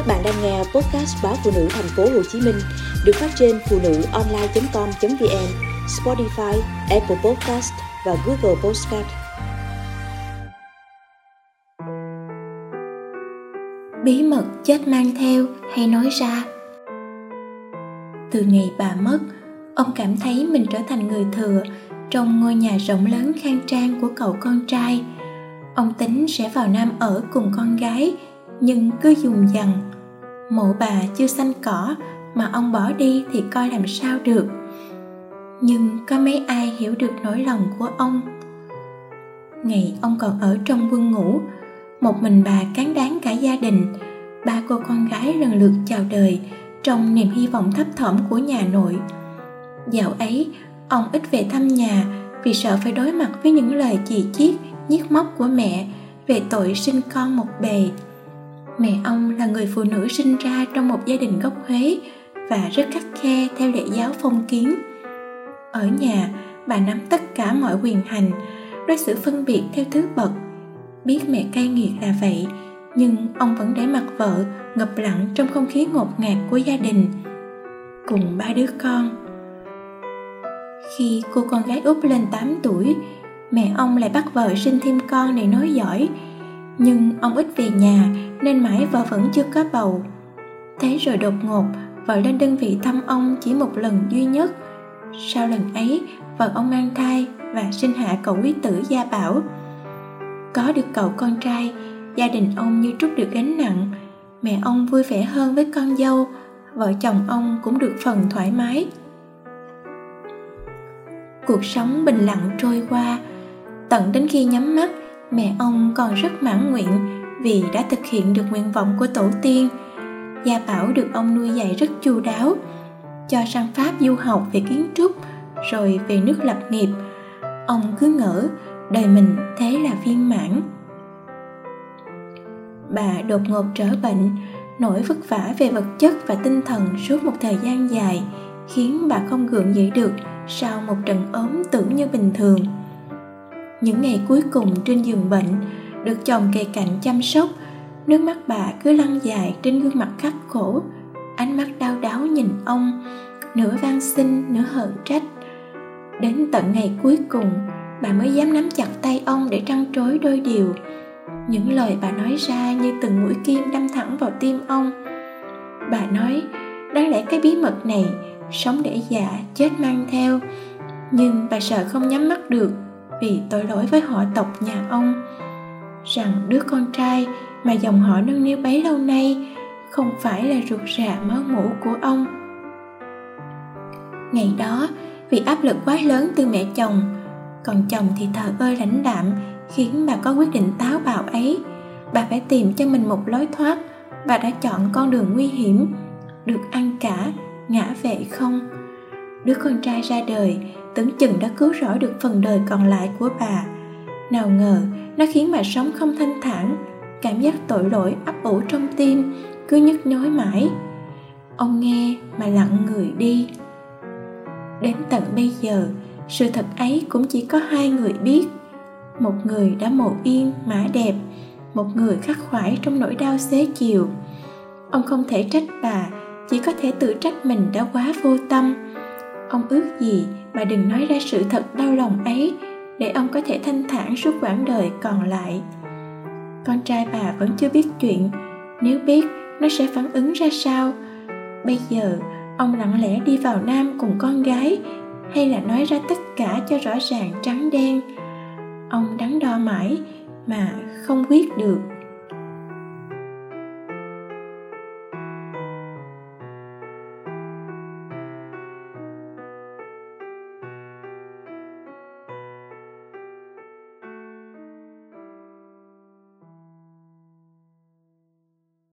Các bạn đang nghe podcast báo phụ nữ thành phố Hồ Chí Minh được phát trên phụ nữ online.com.vn, Spotify, Apple Podcast và Google Podcast. Bí mật chết mang theo hay nói ra Từ ngày bà mất, ông cảm thấy mình trở thành người thừa trong ngôi nhà rộng lớn khang trang của cậu con trai. Ông tính sẽ vào Nam ở cùng con gái nhưng cứ dùng dằn mộ bà chưa xanh cỏ mà ông bỏ đi thì coi làm sao được. Nhưng có mấy ai hiểu được nỗi lòng của ông? Ngày ông còn ở trong quân ngũ, một mình bà cán đáng cả gia đình, ba cô con gái lần lượt chào đời trong niềm hy vọng thấp thỏm của nhà nội. Dạo ấy, ông ít về thăm nhà vì sợ phải đối mặt với những lời chỉ chiết nhiếc móc của mẹ về tội sinh con một bề mẹ ông là người phụ nữ sinh ra trong một gia đình gốc Huế và rất khắc khe theo lễ giáo phong kiến. Ở nhà, bà nắm tất cả mọi quyền hành, đối xử phân biệt theo thứ bậc. Biết mẹ cay nghiệt là vậy, nhưng ông vẫn để mặt vợ ngập lặng trong không khí ngột ngạt của gia đình cùng ba đứa con. Khi cô con gái út lên 8 tuổi, mẹ ông lại bắt vợ sinh thêm con để nói giỏi, nhưng ông ít về nhà, nên mãi vợ vẫn chưa có bầu. Thế rồi đột ngột, vợ lên đơn vị thăm ông chỉ một lần duy nhất. Sau lần ấy, vợ ông mang thai và sinh hạ cậu quý tử gia bảo. Có được cậu con trai, gia đình ông như trút được gánh nặng. Mẹ ông vui vẻ hơn với con dâu, vợ chồng ông cũng được phần thoải mái. Cuộc sống bình lặng trôi qua. Tận đến khi nhắm mắt mẹ ông còn rất mãn nguyện vì đã thực hiện được nguyện vọng của tổ tiên gia bảo được ông nuôi dạy rất chu đáo, cho sang pháp du học về kiến trúc rồi về nước lập nghiệp. Ông cứ ngỡ đời mình thế là viên mãn. Bà đột ngột trở bệnh, nỗi vất vả về vật chất và tinh thần suốt một thời gian dài khiến bà không gượng dậy được sau một trận ốm tưởng như bình thường những ngày cuối cùng trên giường bệnh, được chồng kề cạnh chăm sóc. Nước mắt bà cứ lăn dài trên gương mặt khắc khổ. Ánh mắt đau đáu nhìn ông, nửa van xin, nửa hờn trách. Đến tận ngày cuối cùng, bà mới dám nắm chặt tay ông để trăn trối đôi điều. Những lời bà nói ra như từng mũi kim đâm thẳng vào tim ông. Bà nói, đáng lẽ cái bí mật này sống để già chết mang theo. Nhưng bà sợ không nhắm mắt được vì tội lỗi với họ tộc nhà ông, rằng đứa con trai mà dòng họ nâng niu bấy lâu nay không phải là ruột rà máu mủ của ông. Ngày đó, vì áp lực quá lớn từ mẹ chồng, còn chồng thì thờ ơ lãnh đạm, khiến bà có quyết định táo bạo ấy. Bà phải tìm cho mình một lối thoát, bà đã chọn con đường nguy hiểm, được ăn cả, ngã về không. Đứa con trai ra đời tưởng chừng đã cứu rỗi được phần đời còn lại của bà. Nào ngờ, nó khiến bà sống không thanh thản, cảm giác tội lỗi ấp ủ trong tim, cứ nhức nhối mãi. Ông nghe mà lặng người đi. Đến tận bây giờ, sự thật ấy cũng chỉ có hai người biết. Một người đã mộ yên, mã đẹp, một người khắc khoải trong nỗi đau xế chiều. Ông không thể trách bà, chỉ có thể tự trách mình đã quá vô tâm ông ước gì bà đừng nói ra sự thật đau lòng ấy để ông có thể thanh thản suốt quãng đời còn lại. Con trai bà vẫn chưa biết chuyện, nếu biết nó sẽ phản ứng ra sao? Bây giờ, ông lặng lẽ đi vào nam cùng con gái hay là nói ra tất cả cho rõ ràng trắng đen? Ông đắn đo mãi mà không quyết được.